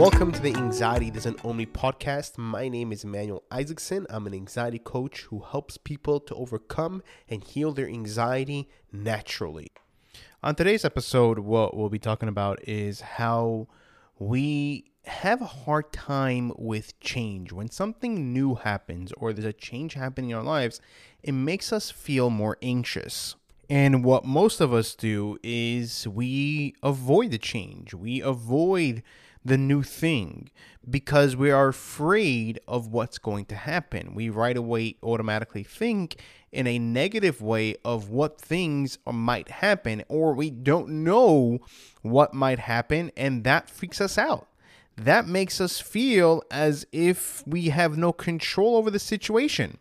Welcome to the Anxiety Doesn't Me podcast. My name is Emmanuel Isaacson. I'm an anxiety coach who helps people to overcome and heal their anxiety naturally. On today's episode, what we'll be talking about is how we have a hard time with change. When something new happens or there's a change happening in our lives, it makes us feel more anxious. And what most of us do is we avoid the change. We avoid the new thing because we are afraid of what's going to happen. We right away automatically think in a negative way of what things might happen, or we don't know what might happen, and that freaks us out. That makes us feel as if we have no control over the situation.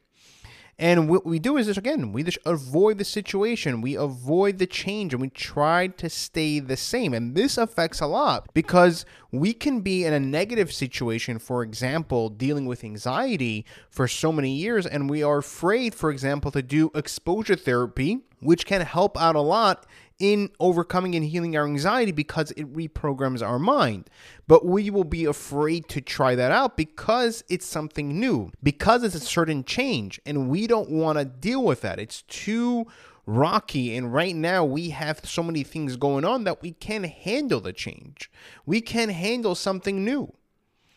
And what we do is just again, we just avoid the situation, we avoid the change, and we try to stay the same. And this affects a lot because we can be in a negative situation, for example, dealing with anxiety for so many years, and we are afraid, for example, to do exposure therapy, which can help out a lot in overcoming and healing our anxiety because it reprograms our mind. But we will be afraid to try that out because it's something new, because it's a certain change, and we don't want to deal with that. It's too rocky and right now we have so many things going on that we can't handle the change. We can't handle something new.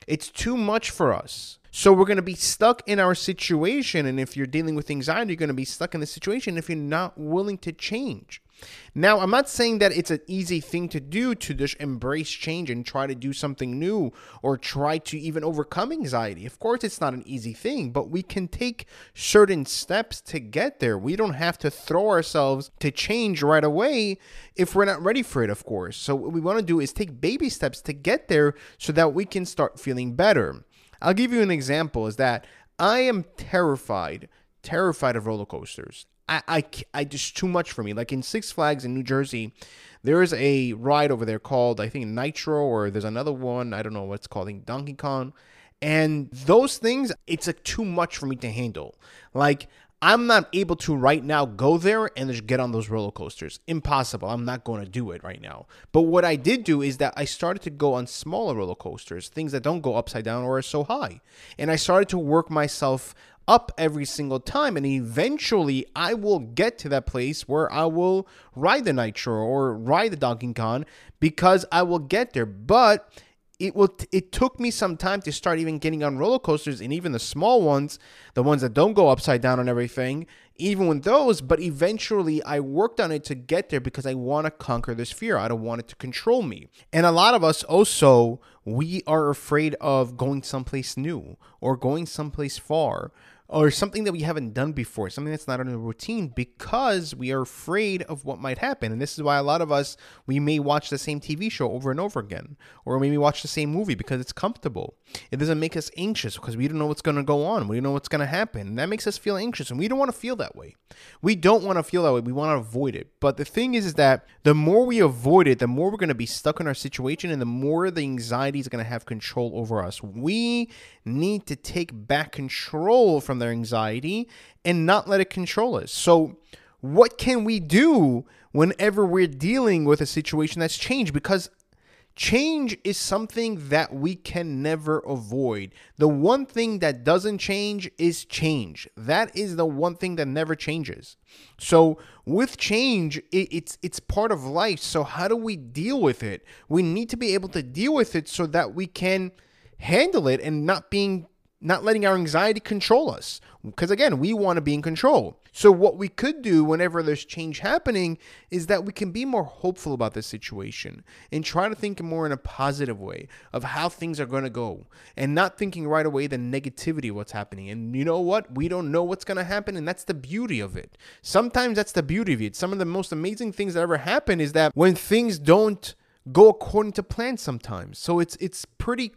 It's too much for us. So we're going to be stuck in our situation. And if you're dealing with anxiety, you're going to be stuck in the situation if you're not willing to change. Now, I'm not saying that it's an easy thing to do to just embrace change and try to do something new or try to even overcome anxiety. Of course, it's not an easy thing, but we can take certain steps to get there. We don't have to throw ourselves to change right away if we're not ready for it, of course. So, what we want to do is take baby steps to get there so that we can start feeling better. I'll give you an example is that I am terrified, terrified of roller coasters. I, I, I just too much for me. Like in Six Flags in New Jersey, there is a ride over there called I think Nitro, or there's another one I don't know what's called Donkey Kong, and those things it's like too much for me to handle. Like I'm not able to right now go there and just get on those roller coasters. Impossible. I'm not going to do it right now. But what I did do is that I started to go on smaller roller coasters, things that don't go upside down or are so high. And I started to work myself up every single time. And eventually I will get to that place where I will ride the Nitro or ride the Donkey Kong because I will get there. But it will it took me some time to start even getting on roller coasters and even the small ones the ones that don't go upside down and everything even with those. But eventually i worked on it to get there because i want to conquer this fear. I don't want it to control me. And a lot of us also we are afraid of going someplace new or going someplace far or something that we haven't done before, something that's not in a routine because we are afraid of what might happen. And this is why a lot of us, we may watch the same TV show over and over again, or maybe watch the same movie because it's comfortable. It doesn't make us anxious because we don't know what's going to go on. We don't know what's going to happen. And that makes us feel anxious, and we don't want to feel that way. We don't want to feel that way. We want to avoid it. But the thing is, is that the more we avoid it, the more we're going to be stuck in our situation, and the more the anxiety is going to have control over us. We need to take back control from their anxiety and not let it control us. So, what can we do whenever we're dealing with a situation that's changed? Because change is something that we can never avoid. The one thing that doesn't change is change. That is the one thing that never changes. So with change, it, it's it's part of life. So how do we deal with it? We need to be able to deal with it so that we can handle it and not being not letting our anxiety control us because again we want to be in control So, what we could do whenever there's change happening is that we can be more hopeful about the situation and try to think more in a positive way of how things are going to go and not thinking right away the negativity of what's happening. And you know what? We don't know what's going to happen, and that's the beauty of it. Sometimes that's the beauty of it. Some of the most amazing things that ever happen is that when things don't go according to plan sometimes. So it's it's pretty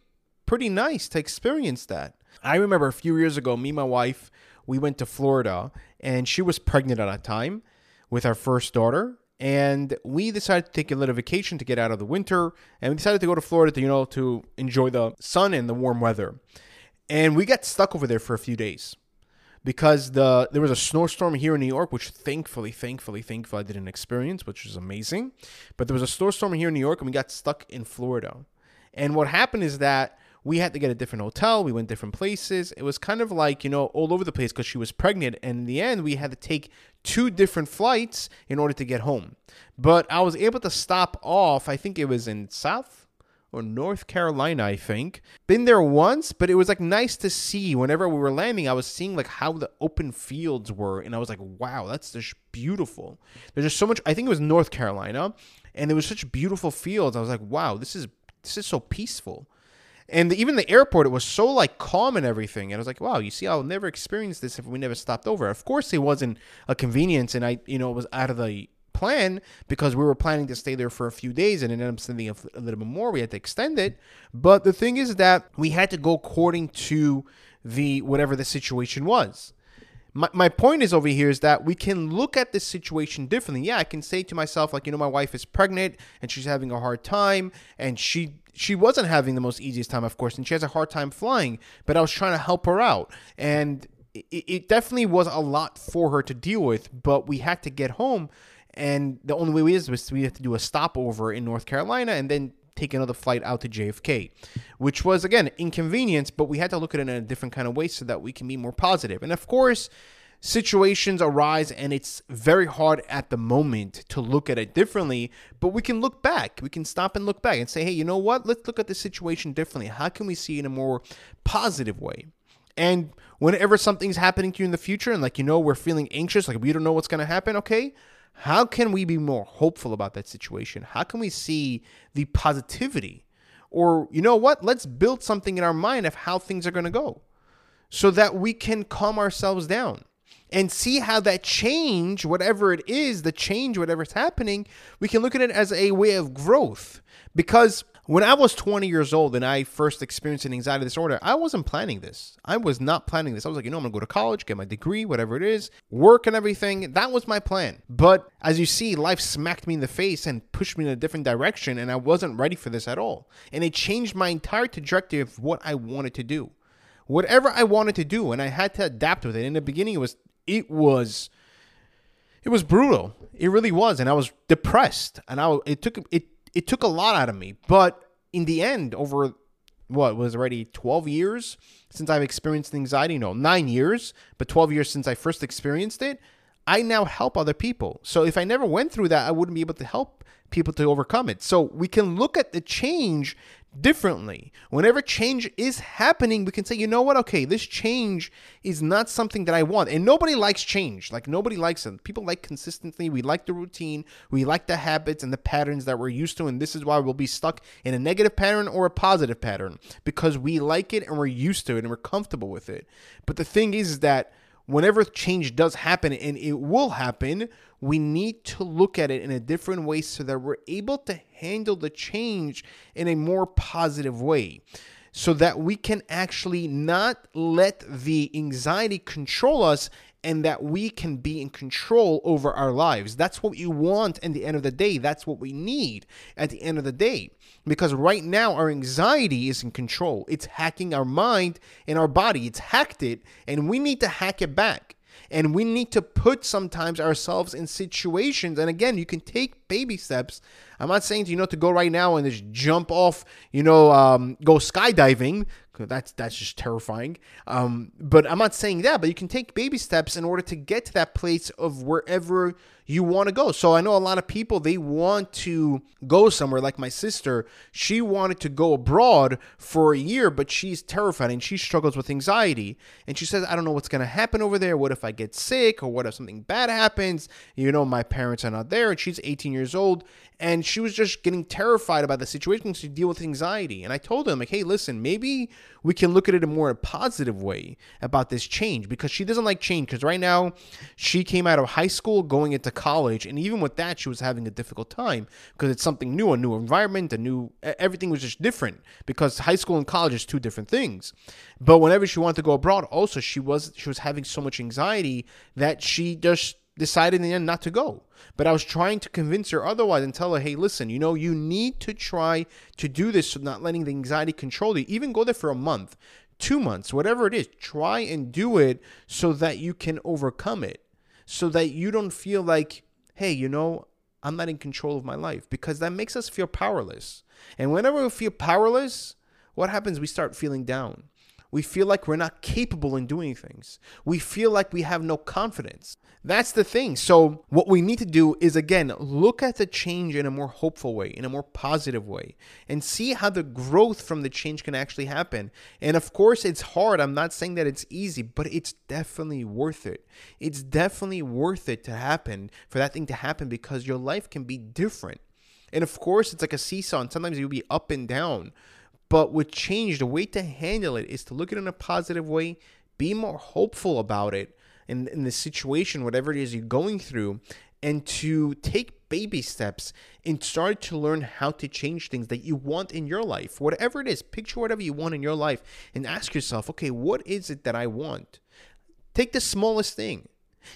pretty nice to experience that. I remember a few years ago, me and my wife, we went to Florida and she was pregnant at that time with our first daughter. And we decided to take a little vacation to get out of the winter. And we decided to go to Florida to, you know, to enjoy the sun and the warm weather. And we got stuck over there for a few days because the there was a snowstorm here in New York, which thankfully, thankfully, thankfully I didn't experience, which was amazing. But there was a snowstorm here in New York and we got stuck in Florida. And what happened is that we had to get a different hotel. We went different places. It was kind of like, you know, all over the place because she was pregnant. And in the end, we had to take two different flights in order to get home. But I was able to stop off, I think it was in South or North Carolina, I think. Been there once, but it was like nice to see. Whenever we were landing, I was seeing like how the open fields were, and I was like, wow, that's just beautiful. There's just so much. I think it was North Carolina, and there was such beautiful fields. I was like, wow, this is this is so peaceful. And the, even the airport, it was so like calm and everything. And I was like, wow, you see, I'll never experience this if we never stopped over. Of course, it wasn't a convenience, and I, you know, it was out of the plan because we were planning to stay there for a few days and ended up spending a, a little bit more. We had to extend it. But the thing is that we had to go according to the whatever the situation was. My, my point is over here is that we can look at this situation differently. Yeah, I can say to myself, like, you know, my wife is pregnant and she's having a hard time and she she wasn't having the most easiest time, of course, and she has a hard time flying. But I was trying to help her out, and it, it definitely was a lot for her to deal with. But we had to get home, and the only way we is was we had to do a stopover in North Carolina, and then take another flight out to JFK, which was again inconvenience, but we had to look at it in a different kind of way so that we can be more positive. And of course, situations arise and it's very hard at the moment to look at it differently but we can look back. We can stop and look back and say hey you know what? Let's look at the situation differently. How can we see in a more positive way? And whenever something's happening to you in the future and like you know we're feeling anxious like we don't know what's going to happen okay how can we be more hopeful about that situation? How can we see the positivity? Or you know what? Let's build something in our mind of how things are going to go so that we can calm ourselves down and see how that change, whatever it is, the change, whatever's happening, we can look at it as a way of growth. Because when I was 20 years old and I first experienced an anxiety disorder, I wasn't planning this. I was not planning this. I was like, you know, I'm gonna go to college, get my degree, whatever it is, work and everything. That was my plan. But as you see, life smacked me in the face and pushed me in a different direction, and I wasn't ready for this at all. And it changed my entire trajectory of what I wanted to do. Whatever I wanted to do, and I had to adapt with it. In the beginning, it was it was it was brutal. It really was, and I was depressed, and I it took it it took a lot out of me. But in the end, over what was already 12 years since I've experienced anxiety, no, nine years, but 12 years since I first experienced it, I now help other people. So if I never went through that, I wouldn't be able to help people to overcome it. So we can look at the change differently. Whenever change is happening, we can say, you know what? Okay, this change is not something that I want. And nobody likes change. Like nobody likes it. People like consistency. We like the routine. We like the habits and the patterns that we're used to. And this is why we'll be stuck in a negative pattern or a positive pattern because we like it and we're used to it and we're comfortable with it. But the thing is, is that whenever change does happen, and it will happen, we need to look at it in a different way so that we're able to handle the change in a more positive way. So that we can actually not let the anxiety control us and that we can be in control over our lives. That's what you want at the end of the day. That's what we need at the end of the day. Because right now, our anxiety is in control. It's hacking our mind and our body. It's hacked it, and we need to hack it back. And we need to put sometimes ourselves in situations. And again, you can take baby steps. I'm not saying, you know, to go right now and just jump off, you know, um, go skydiving That's that's just terrifying. Um, but I'm not saying that. But you can take baby steps in order to get to that place of wherever you want to go. So I know a lot of people they want to go somewhere. Like my sister, she wanted to go abroad for a year, but she's terrified and she struggles with anxiety. And she says, "I don't know what's to happen over there. What if I get sick, or what if something bad happens? You know, my parents are not there." And she's 18 years old, and she was just getting terrified about the situation to deal with anxiety. And I told them, like, "Hey, listen, maybe." we can look at it in more a more positive way about this change because she doesn't like change because right now she came out of high school going into college and even with that she was having a difficult time because it's something new a new environment a new everything was just different because high school and college is two different things but whenever she wanted to go abroad also she was she was having so much anxiety that she just decided in the end not to go. But I was trying to convince her otherwise and tell her, hey, listen, you know, you need to try to do this so not letting the anxiety control you. Even go there for a month, two months, whatever it is. Try and do it so that you can overcome it. So that you don't feel like, hey, you know, I'm not in control of my life because that makes us feel powerless. And whenever we feel powerless, what happens? We start feeling down. We feel like we're not capable in doing things. We feel like we have no confidence. That's the thing. So, what we need to do is again look at the change in a more hopeful way, in a more positive way, and see how the growth from the change can actually happen. And of course, it's hard. I'm not saying that it's easy, but it's definitely worth it. It's definitely worth it to happen, for that thing to happen, because your life can be different. And of course, it's like a seesaw, and sometimes you'll be up and down. But with change, the way to handle it is to look at it in a positive way, be more hopeful about it in, in the situation, whatever it is you're going through, and to take baby steps and start to learn how to change things that you want in your life. Whatever it is, picture whatever you want in your life and ask yourself, okay, what is it that I want? Take the smallest thing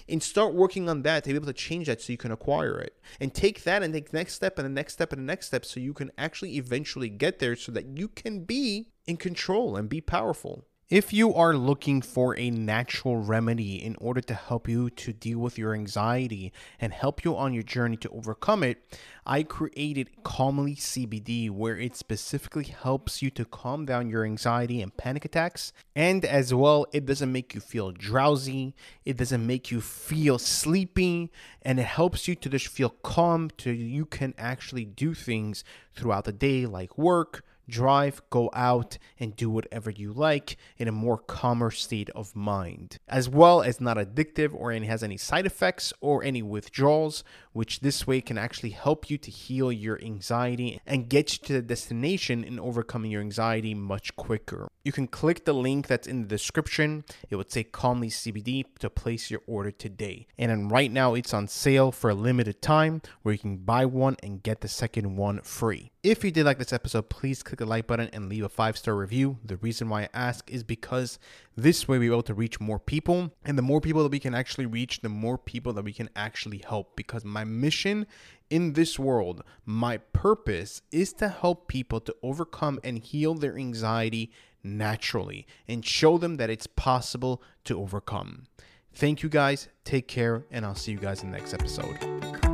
and start working on that to be able to change that so you can acquire it. And take that and take the next step and the next step and the next step so you can actually eventually get there so that you can be in control and be powerful if you are looking for a natural remedy in order to help you to deal with your anxiety and help you on your journey to overcome it, I created Calmli CBD, where it specifically helps you to calm down your anxiety and panic attacks. And as well, it doesn't make you feel drowsy, it doesn't make you feel sleepy, and it helps you to just feel calm so you can actually do things throughout the day like work drive, go out, and do whatever you like in a more calmer state of mind, as well as not addictive or any has any side effects or any withdrawals, which this way can actually help you to heal your anxiety and get you to the destination in overcoming your anxiety much quicker. You can click the link that's in the description. It would say Calmli CBD to place your order today. And right now it's on sale for a limited time where you can buy one and get the second one free. If you did like this episode, please click the like button and leave a five star review. The reason why I ask is because this way we're able to reach more people. And the more people that we can actually reach, the more people that we can actually help. Because my mission in this world, my purpose is to help people to overcome and heal their anxiety naturally and show them that it's possible to overcome. Thank you guys. Take care, and I'll see you guys in the next episode.